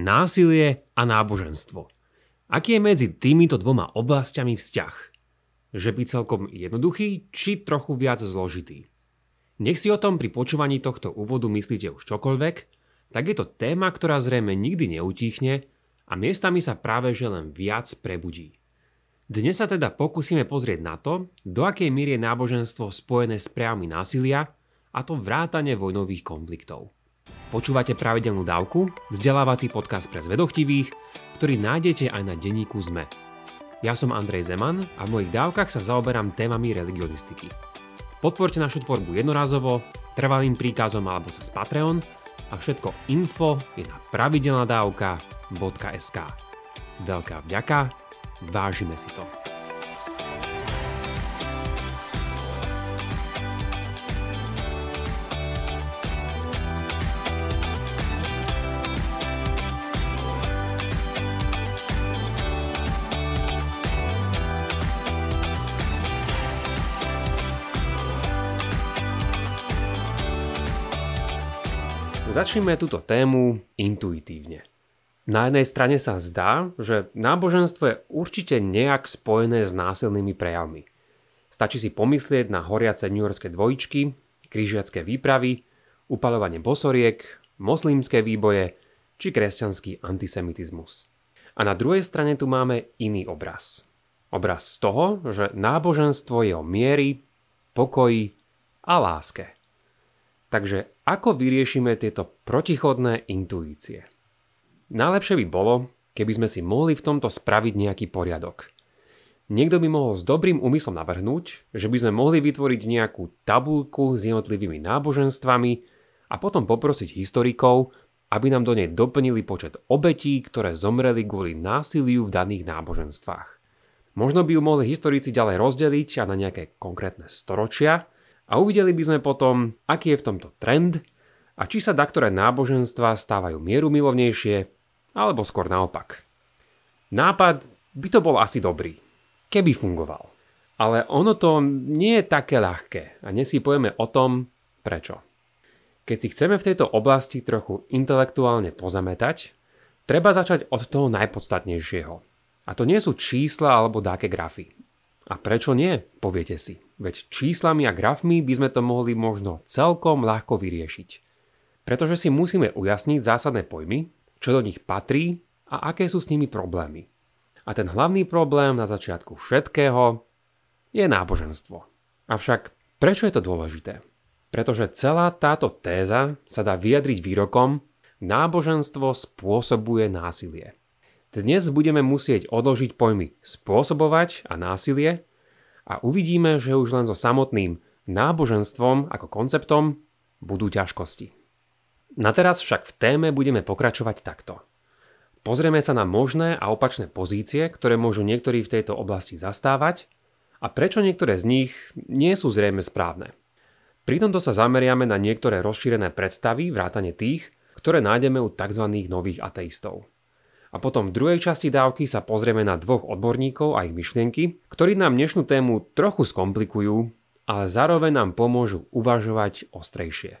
Násilie a náboženstvo. Aký je medzi týmito dvoma oblastiami vzťah? Že by celkom jednoduchý, či trochu viac zložitý? Nech si o tom pri počúvaní tohto úvodu myslíte už čokoľvek, tak je to téma, ktorá zrejme nikdy neutíchne a miestami sa práve že len viac prebudí. Dnes sa teda pokúsime pozrieť na to, do akej miery je náboženstvo spojené s prejavmi násilia, a to vrátane vojnových konfliktov. Počúvate pravidelnú dávku, vzdelávací podcast pre zvedochtivých, ktorý nájdete aj na denníku ZME. Ja som Andrej Zeman a v mojich dávkach sa zaoberám témami religionistiky. Podporte našu tvorbu jednorazovo, trvalým príkazom alebo cez Patreon a všetko info je na pravidelnadavka.sk. Veľká vďaka Vážime si to. Začneme túto tému intuitívne. Na jednej strane sa zdá, že náboženstvo je určite nejak spojené s násilnými prejavmi. Stačí si pomyslieť na horiace newyorské dvojičky, krížiacké výpravy, upalovanie bosoriek, moslimské výboje či kresťanský antisemitizmus. A na druhej strane tu máme iný obraz. Obraz toho, že náboženstvo je o miery, pokoji a láske. Takže ako vyriešime tieto protichodné intuície? Najlepšie by bolo, keby sme si mohli v tomto spraviť nejaký poriadok. Niekto by mohol s dobrým úmyslom navrhnúť, že by sme mohli vytvoriť nejakú tabulku s jednotlivými náboženstvami a potom poprosiť historikov, aby nám do nej doplnili počet obetí, ktoré zomreli kvôli násiliu v daných náboženstvách. Možno by ju mohli historici ďalej rozdeliť a na nejaké konkrétne storočia a uvideli by sme potom, aký je v tomto trend a či sa daktoré náboženstva stávajú mierumilovnejšie alebo skôr naopak. Nápad by to bol asi dobrý, keby fungoval. Ale ono to nie je také ľahké a dnes si povieme o tom, prečo. Keď si chceme v tejto oblasti trochu intelektuálne pozametať, treba začať od toho najpodstatnejšieho. A to nie sú čísla alebo dáke grafy. A prečo nie, poviete si. Veď číslami a grafmi by sme to mohli možno celkom ľahko vyriešiť. Pretože si musíme ujasniť zásadné pojmy, čo do nich patrí a aké sú s nimi problémy. A ten hlavný problém na začiatku všetkého je náboženstvo. Avšak prečo je to dôležité? Pretože celá táto téza sa dá vyjadriť výrokom náboženstvo spôsobuje násilie. Dnes budeme musieť odložiť pojmy spôsobovať a násilie a uvidíme, že už len so samotným náboženstvom ako konceptom budú ťažkosti. Na teraz však v téme budeme pokračovať takto. Pozrieme sa na možné a opačné pozície, ktoré môžu niektorí v tejto oblasti zastávať a prečo niektoré z nich nie sú zrejme správne. Pri tomto sa zameriame na niektoré rozšírené predstavy, vrátane tých, ktoré nájdeme u tzv. nových ateistov. A potom v druhej časti dávky sa pozrieme na dvoch odborníkov a ich myšlienky, ktorí nám dnešnú tému trochu skomplikujú, ale zároveň nám pomôžu uvažovať ostrejšie.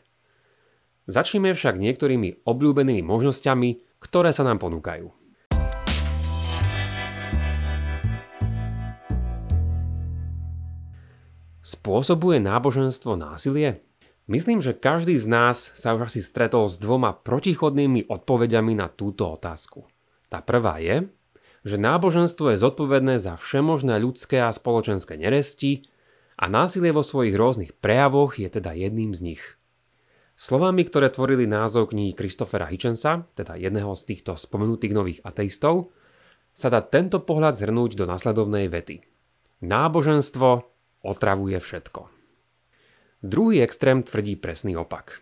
Začneme však niektorými obľúbenými možnosťami, ktoré sa nám ponúkajú. Spôsobuje náboženstvo násilie? Myslím, že každý z nás sa už asi stretol s dvoma protichodnými odpovediami na túto otázku. Tá prvá je, že náboženstvo je zodpovedné za všemožné ľudské a spoločenské neresti a násilie vo svojich rôznych prejavoch je teda jedným z nich – Slovami, ktoré tvorili názov knihy Christophera Hitchensa, teda jedného z týchto spomenutých nových ateistov, sa dá tento pohľad zhrnúť do nasledovnej vety. Náboženstvo otravuje všetko. Druhý extrém tvrdí presný opak.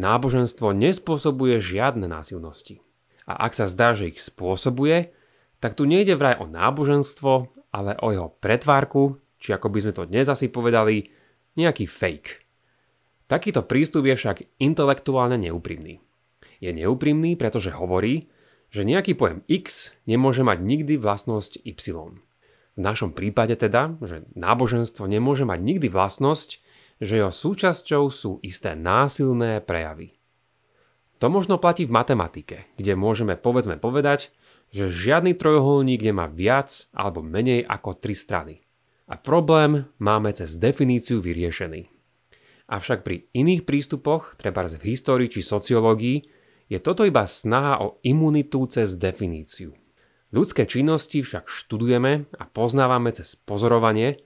Náboženstvo nespôsobuje žiadne násilnosti. A ak sa zdá, že ich spôsobuje, tak tu nejde vraj o náboženstvo, ale o jeho pretvárku, či ako by sme to dnes asi povedali, nejaký fake – Takýto prístup je však intelektuálne neúprimný. Je neúprimný, pretože hovorí, že nejaký pojem X nemôže mať nikdy vlastnosť Y. V našom prípade teda, že náboženstvo nemôže mať nikdy vlastnosť, že jeho súčasťou sú isté násilné prejavy. To možno platí v matematike, kde môžeme povedzme povedať, že žiadny trojuholník nemá viac alebo menej ako tri strany. A problém máme cez definíciu vyriešený. Avšak pri iných prístupoch, treba v histórii či sociológii, je toto iba snaha o imunitu cez definíciu. Ľudské činnosti však študujeme a poznávame cez pozorovanie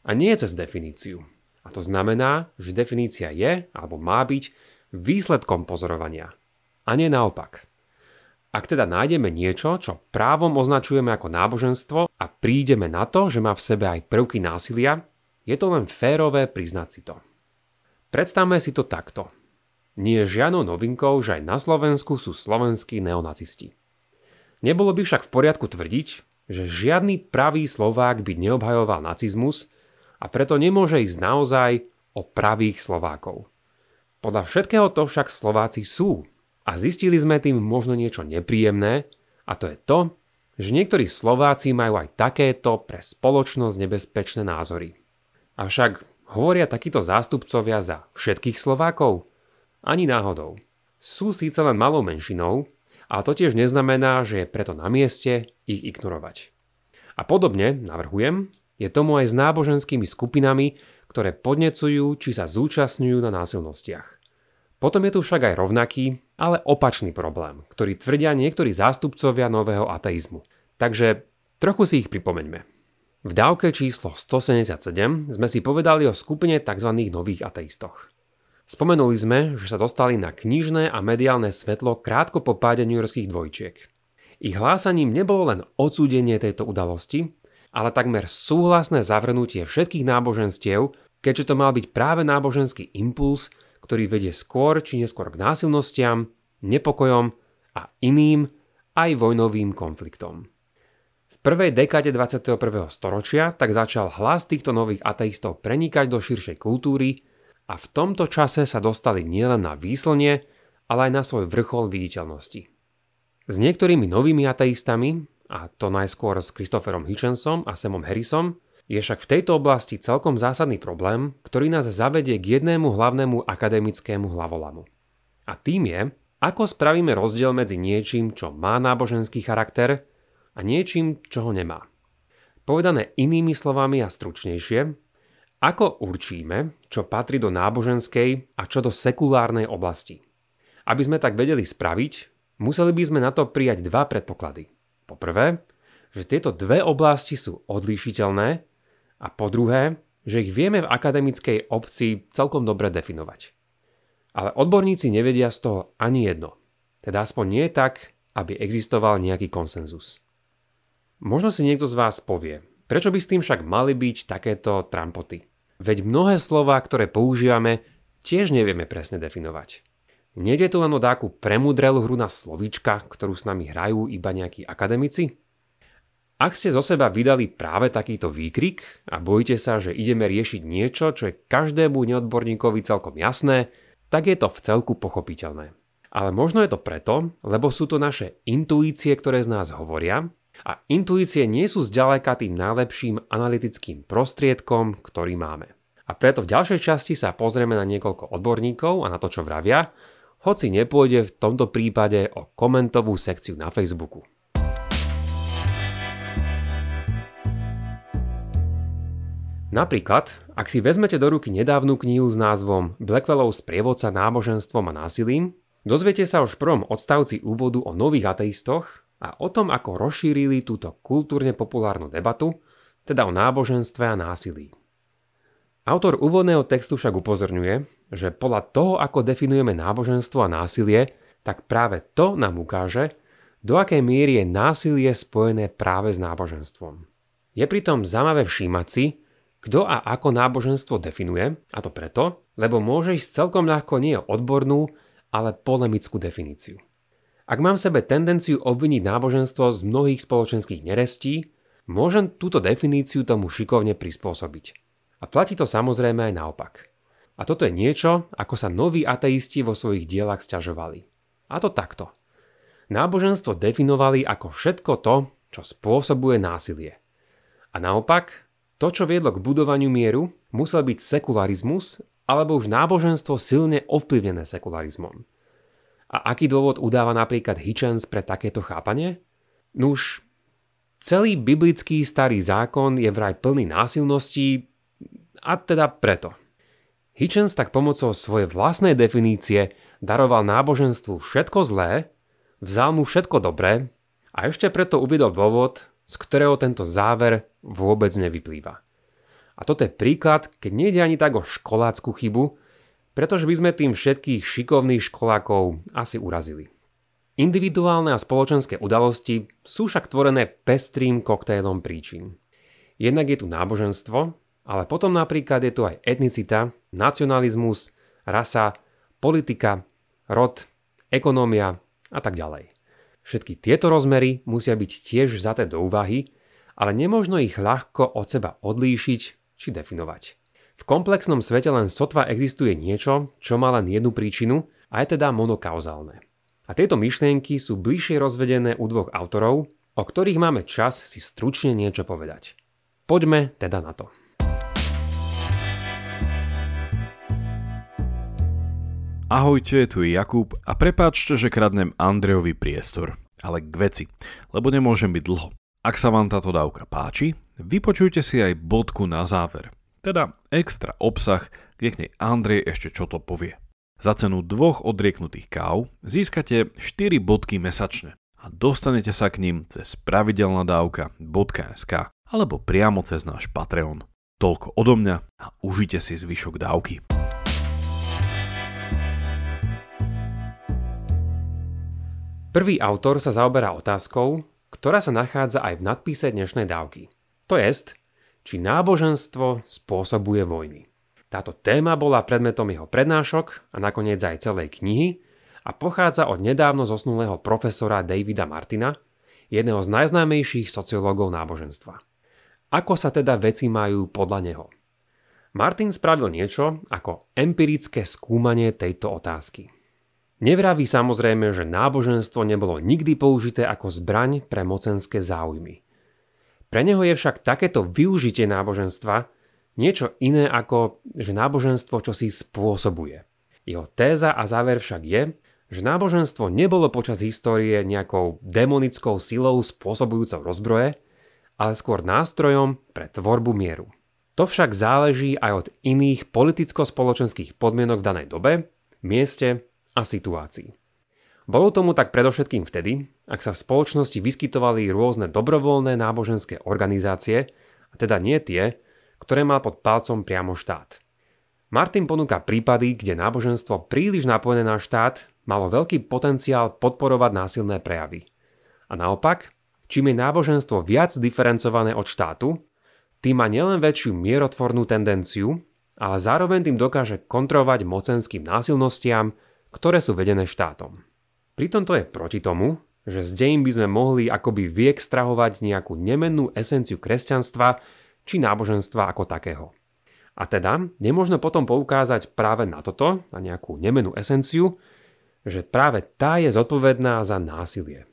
a nie cez definíciu. A to znamená, že definícia je alebo má byť výsledkom pozorovania. A nie naopak. Ak teda nájdeme niečo, čo právom označujeme ako náboženstvo a prídeme na to, že má v sebe aj prvky násilia, je to len férové priznať si to. Predstavme si to takto. Nie je žiadnou novinkou, že aj na Slovensku sú slovenskí neonacisti. Nebolo by však v poriadku tvrdiť, že žiadny pravý Slovák by neobhajoval nacizmus a preto nemôže ísť naozaj o pravých Slovákov. Podľa všetkého to však Slováci sú. A zistili sme tým možno niečo nepríjemné a to je to, že niektorí Slováci majú aj takéto pre spoločnosť nebezpečné názory. Avšak hovoria takíto zástupcovia za všetkých Slovákov? Ani náhodou. Sú síce len malou menšinou, ale to tiež neznamená, že je preto na mieste ich ignorovať. A podobne, navrhujem, je tomu aj s náboženskými skupinami, ktoré podnecujú či sa zúčastňujú na násilnostiach. Potom je tu však aj rovnaký, ale opačný problém, ktorý tvrdia niektorí zástupcovia nového ateizmu. Takže trochu si ich pripomeňme. V dávke číslo 177 sme si povedali o skupine tzv. nových ateistoch. Spomenuli sme, že sa dostali na knižné a mediálne svetlo krátko po páde Yorkských dvojčiek. Ich hlásaním nebolo len odsúdenie tejto udalosti, ale takmer súhlasné zavrnutie všetkých náboženstiev, keďže to mal byť práve náboženský impuls, ktorý vedie skôr či neskôr k násilnostiam, nepokojom a iným aj vojnovým konfliktom. V prvej dekáde 21. storočia tak začal hlas týchto nových ateistov prenikať do širšej kultúry a v tomto čase sa dostali nielen na výslnie, ale aj na svoj vrchol viditeľnosti. S niektorými novými ateistami, a to najskôr s Christopherom Hitchensom a Samom Harrisom, je však v tejto oblasti celkom zásadný problém, ktorý nás zavedie k jednému hlavnému akademickému hlavolamu. A tým je, ako spravíme rozdiel medzi niečím, čo má náboženský charakter a niečím, čo ho nemá. Povedané inými slovami a stručnejšie, ako určíme, čo patrí do náboženskej a čo do sekulárnej oblasti. Aby sme tak vedeli spraviť, museli by sme na to prijať dva predpoklady. Poprvé, že tieto dve oblasti sú odlíšiteľné a po druhé, že ich vieme v akademickej obci celkom dobre definovať. Ale odborníci nevedia z toho ani jedno. Teda aspoň nie tak, aby existoval nejaký konsenzus. Možno si niekto z vás povie, prečo by s tým však mali byť takéto trampoty? Veď mnohé slova, ktoré používame, tiež nevieme presne definovať. Nede tu len o dáku premudrelú hru na slovíčka, ktorú s nami hrajú iba nejakí akademici? Ak ste zo seba vydali práve takýto výkrik a bojíte sa, že ideme riešiť niečo, čo je každému neodborníkovi celkom jasné, tak je to v celku pochopiteľné. Ale možno je to preto, lebo sú to naše intuície, ktoré z nás hovoria a intuície nie sú zďaleka tým najlepším analytickým prostriedkom, ktorý máme. A preto v ďalšej časti sa pozrieme na niekoľko odborníkov a na to, čo vravia, hoci nepôjde v tomto prípade o komentovú sekciu na Facebooku. Napríklad, ak si vezmete do ruky nedávnu knihu s názvom Blackwellov sprievodca náboženstvom a násilím, dozviete sa už v prvom odstavci úvodu o nových ateistoch a o tom, ako rozšírili túto kultúrne populárnu debatu, teda o náboženstve a násilí. Autor úvodného textu však upozorňuje, že podľa toho, ako definujeme náboženstvo a násilie, tak práve to nám ukáže, do akej miery je násilie spojené práve s náboženstvom. Je pritom zaujímavé všímať si, kto a ako náboženstvo definuje, a to preto, lebo môže ísť celkom ľahko nie odbornú, ale polemickú definíciu. Ak mám v sebe tendenciu obviniť náboženstvo z mnohých spoločenských nerestí, môžem túto definíciu tomu šikovne prispôsobiť. A platí to samozrejme aj naopak. A toto je niečo, ako sa noví ateisti vo svojich dielach stiažovali. A to takto. Náboženstvo definovali ako všetko to, čo spôsobuje násilie. A naopak, to, čo viedlo k budovaniu mieru, musel byť sekularizmus alebo už náboženstvo silne ovplyvnené sekularizmom. A aký dôvod udáva napríklad Hitchens pre takéto chápanie? Nuž, celý biblický starý zákon je vraj plný násilností a teda preto. Hitchens tak pomocou svojej vlastnej definície daroval náboženstvu všetko zlé, vzal mu všetko dobré a ešte preto uvedol dôvod, z ktorého tento záver vôbec nevyplýva. A toto je príklad, keď nejde ani tak o školácku chybu, pretože by sme tým všetkých šikovných školákov asi urazili. Individuálne a spoločenské udalosti sú však tvorené pestrým koktejlom príčin. Jednak je tu náboženstvo, ale potom napríklad je tu aj etnicita, nacionalizmus, rasa, politika, rod, ekonómia a tak ďalej. Všetky tieto rozmery musia byť tiež vzaté do úvahy, ale nemožno ich ľahko od seba odlíšiť či definovať. V komplexnom svete len sotva existuje niečo, čo má len jednu príčinu a je teda monokauzálne. A tieto myšlienky sú bližšie rozvedené u dvoch autorov, o ktorých máme čas si stručne niečo povedať. Poďme teda na to. Ahojte, tu je Jakub a prepáčte, že kradnem Andrejovi priestor, ale k veci, lebo nemôžem byť dlho. Ak sa vám táto dávka páči, vypočujte si aj bodku na záver, teda extra obsah, kde k nej Andrej ešte čo to povie. Za cenu dvoch odrieknutých káv získate 4 bodky mesačne a dostanete sa k ním cez pravidelnadavka.sk alebo priamo cez náš Patreon. Toľko odo mňa a užite si zvyšok dávky. Prvý autor sa zaoberá otázkou, ktorá sa nachádza aj v nadpise dnešnej dávky. To jest, či náboženstvo spôsobuje vojny. Táto téma bola predmetom jeho prednášok a nakoniec aj celej knihy a pochádza od nedávno zosnulého profesora Davida Martina, jedného z najznámejších sociológov náboženstva. Ako sa teda veci majú podľa neho? Martin spravil niečo ako empirické skúmanie tejto otázky. Nevraví samozrejme, že náboženstvo nebolo nikdy použité ako zbraň pre mocenské záujmy. Pre neho je však takéto využitie náboženstva niečo iné ako, že náboženstvo čosi spôsobuje. Jeho téza a záver však je, že náboženstvo nebolo počas histórie nejakou demonickou silou spôsobujúcou rozbroje, ale skôr nástrojom pre tvorbu mieru. To však záleží aj od iných politicko-spoločenských podmienok v danej dobe, mieste a situácií. Bolo tomu tak predovšetkým vtedy, ak sa v spoločnosti vyskytovali rôzne dobrovoľné náboženské organizácie, a teda nie tie, ktoré mal pod palcom priamo štát. Martin ponúka prípady, kde náboženstvo príliš napojené na štát malo veľký potenciál podporovať násilné prejavy. A naopak, čím je náboženstvo viac diferencované od štátu, tým má nielen väčšiu mierotvornú tendenciu, ale zároveň tým dokáže kontrolovať mocenským násilnostiam, ktoré sú vedené štátom. Pritom to je proti tomu, že z dejín by sme mohli akoby vyekstrahovať nejakú nemennú esenciu kresťanstva či náboženstva ako takého. A teda nemôžno potom poukázať práve na toto, na nejakú nemenú esenciu, že práve tá je zodpovedná za násilie.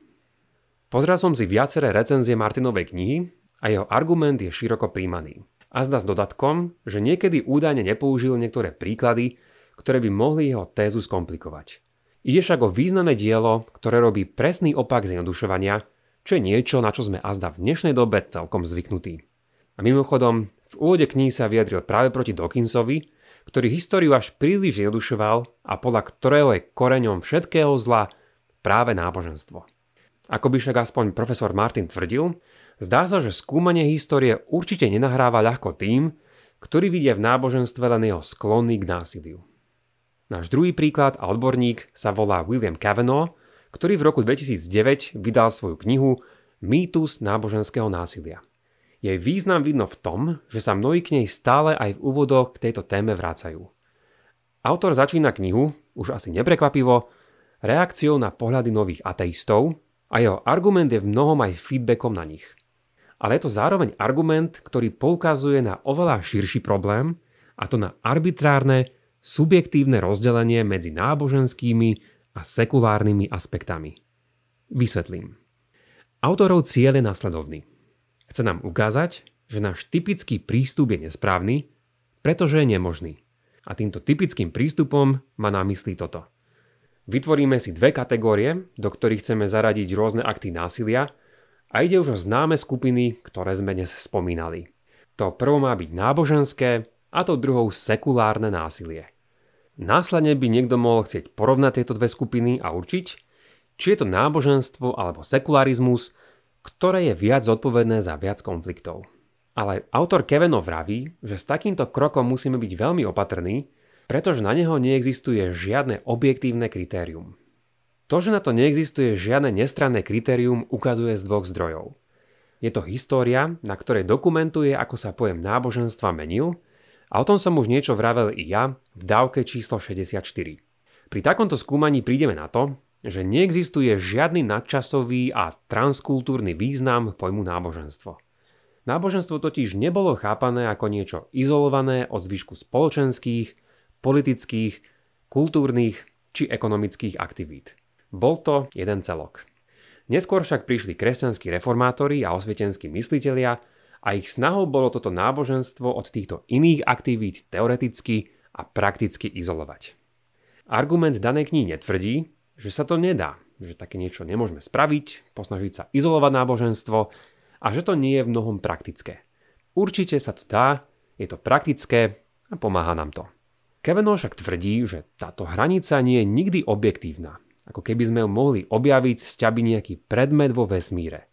Pozrel som si viaceré recenzie Martinovej knihy a jeho argument je široko príjmaný. A zda s dodatkom, že niekedy údajne nepoužil niektoré príklady, ktoré by mohli jeho tézu skomplikovať. Ide však o významné dielo, ktoré robí presný opak zjednodušovania, čo je niečo, na čo sme azda v dnešnej dobe celkom zvyknutí. A mimochodom, v úvode knihy sa vyjadril práve proti Dawkinsovi, ktorý históriu až príliš zjednodušoval a podľa ktorého je koreňom všetkého zla práve náboženstvo. Ako by však aspoň profesor Martin tvrdil, zdá sa, že skúmanie histórie určite nenahráva ľahko tým, ktorí vidia v náboženstve len jeho sklony k násiliu. Náš druhý príklad a odborník sa volá William Cavanaugh, ktorý v roku 2009 vydal svoju knihu Mýtus náboženského násilia. Jej význam vidno v tom, že sa mnohí k nej stále aj v úvodoch k tejto téme vracajú. Autor začína knihu, už asi neprekvapivo, reakciou na pohľady nových ateistov a jeho argument je v mnohom aj feedbackom na nich. Ale je to zároveň argument, ktorý poukazuje na oveľa širší problém, a to na arbitrárne subjektívne rozdelenie medzi náboženskými a sekulárnymi aspektami. Vysvetlím. Autorov cieľ je následovný. Chce nám ukázať, že náš typický prístup je nesprávny, pretože je nemožný. A týmto typickým prístupom má na mysli toto. Vytvoríme si dve kategórie, do ktorých chceme zaradiť rôzne akty násilia a ide už o známe skupiny, ktoré sme dnes spomínali. To prvo má byť náboženské a to druhou sekulárne násilie. Následne by niekto mohol chcieť porovnať tieto dve skupiny a určiť, či je to náboženstvo alebo sekularizmus, ktoré je viac zodpovedné za viac konfliktov. Ale autor Kevenov vraví, že s takýmto krokom musíme byť veľmi opatrní, pretože na neho neexistuje žiadne objektívne kritérium. To, že na to neexistuje žiadne nestranné kritérium, ukazuje z dvoch zdrojov. Je to história, na ktorej dokumentuje, ako sa pojem náboženstva menil a o tom som už niečo vravel i ja v dávke číslo 64. Pri takomto skúmaní prídeme na to, že neexistuje žiadny nadčasový a transkultúrny význam pojmu náboženstvo. Náboženstvo totiž nebolo chápané ako niečo izolované od zvyšku spoločenských, politických, kultúrnych či ekonomických aktivít. Bol to jeden celok. Neskôr však prišli kresťanskí reformátori a osvietenskí myslitelia a ich snahou bolo toto náboženstvo od týchto iných aktivít teoreticky a prakticky izolovať. Argument danej knihy netvrdí, že sa to nedá, že také niečo nemôžeme spraviť, posnažiť sa izolovať náboženstvo a že to nie je v mnohom praktické. Určite sa to dá, je to praktické a pomáha nám to. Kavanaugh však tvrdí, že táto hranica nie je nikdy objektívna, ako keby sme ju mohli objaviť z nejaký predmet vo vesmíre.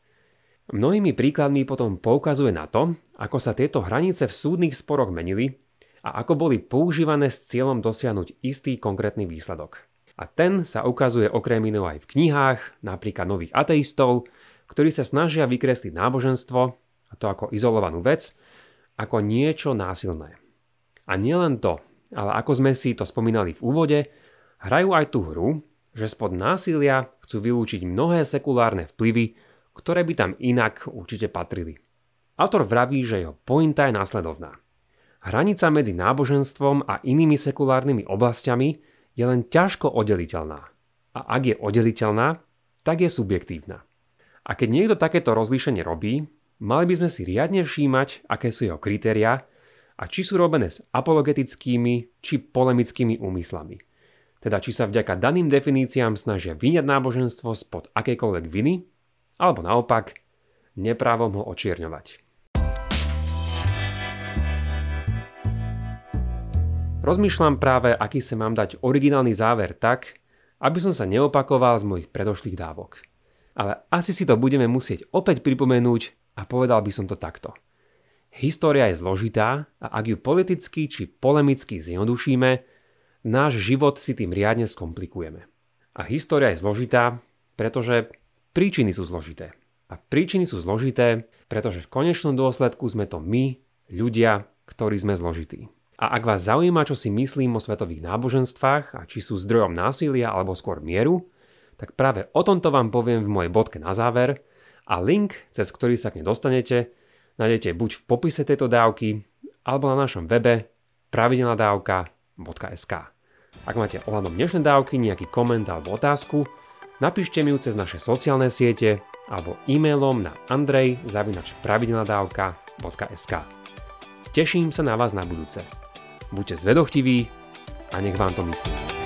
Mnohými príkladmi potom poukazuje na to, ako sa tieto hranice v súdnych sporoch menili a ako boli používané s cieľom dosiahnuť istý konkrétny výsledok. A ten sa ukazuje okrem iného aj v knihách, napríklad nových ateistov, ktorí sa snažia vykresliť náboženstvo, a to ako izolovanú vec, ako niečo násilné. A nielen to, ale ako sme si to spomínali v úvode, hrajú aj tú hru, že spod násilia chcú vylúčiť mnohé sekulárne vplyvy, ktoré by tam inak určite patrili. Autor vraví, že jeho pointa je následovná. Hranica medzi náboženstvom a inými sekulárnymi oblastiami je len ťažko oddeliteľná. A ak je oddeliteľná, tak je subjektívna. A keď niekto takéto rozlíšenie robí, mali by sme si riadne všímať, aké sú jeho kritériá a či sú robené s apologetickými či polemickými úmyslami. Teda či sa vďaka daným definíciám snažia vyňať náboženstvo spod akejkoľvek viny, alebo naopak neprávom ho očierňovať. Rozmýšľam práve, aký sa mám dať originálny záver tak, aby som sa neopakoval z mojich predošlých dávok. Ale asi si to budeme musieť opäť pripomenúť a povedal by som to takto – História je zložitá a ak ju politicky či polemicky zjednodušíme, náš život si tým riadne skomplikujeme. A história je zložitá, pretože príčiny sú zložité. A príčiny sú zložité, pretože v konečnom dôsledku sme to my, ľudia, ktorí sme zložití. A ak vás zaujíma, čo si myslím o svetových náboženstvách a či sú zdrojom násilia alebo skôr mieru, tak práve o tomto vám poviem v mojej bodke na záver a link, cez ktorý sa k nej dostanete, nájdete buď v popise tejto dávky, alebo na našom webe pravidelnadávka.sk. Ak máte ohľadom dnešnej dávky nejaký koment alebo otázku, napíšte mi ju cez naše sociálne siete alebo e-mailom na andrej.pravidelnadávka.sk. Teším sa na vás na budúce. Buďte zvedochtiví a nech vám to myslí.